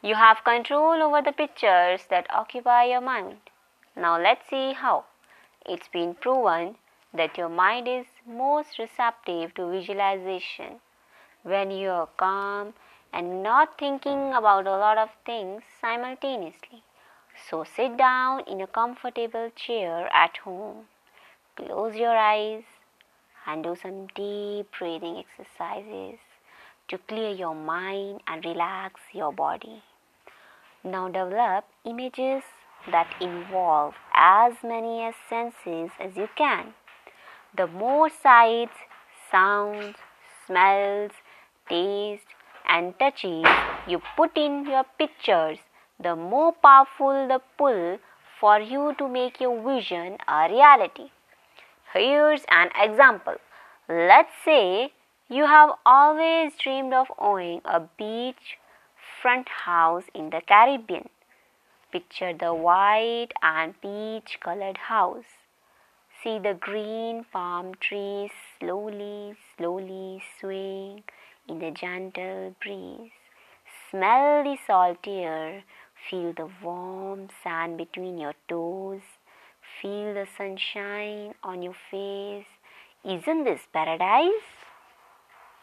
You have control over the pictures that occupy your mind. Now let's see how. It's been proven that your mind is most receptive to visualization when you are calm and not thinking about a lot of things simultaneously. So sit down in a comfortable chair at home, close your eyes, and do some deep breathing exercises to clear your mind and relax your body. Now develop images that involve as many as senses as you can. The more sights, sounds, smells, taste, and touches you put in your pictures, the more powerful the pull for you to make your vision a reality. Here's an example. Let's say you have always dreamed of owning a beach front house in the Caribbean. Picture the white and peach colored house. See the green palm trees slowly, slowly swaying in the gentle breeze. Smell the salt air, feel the warm sand between your toes, feel the sunshine on your face. Isn't this paradise?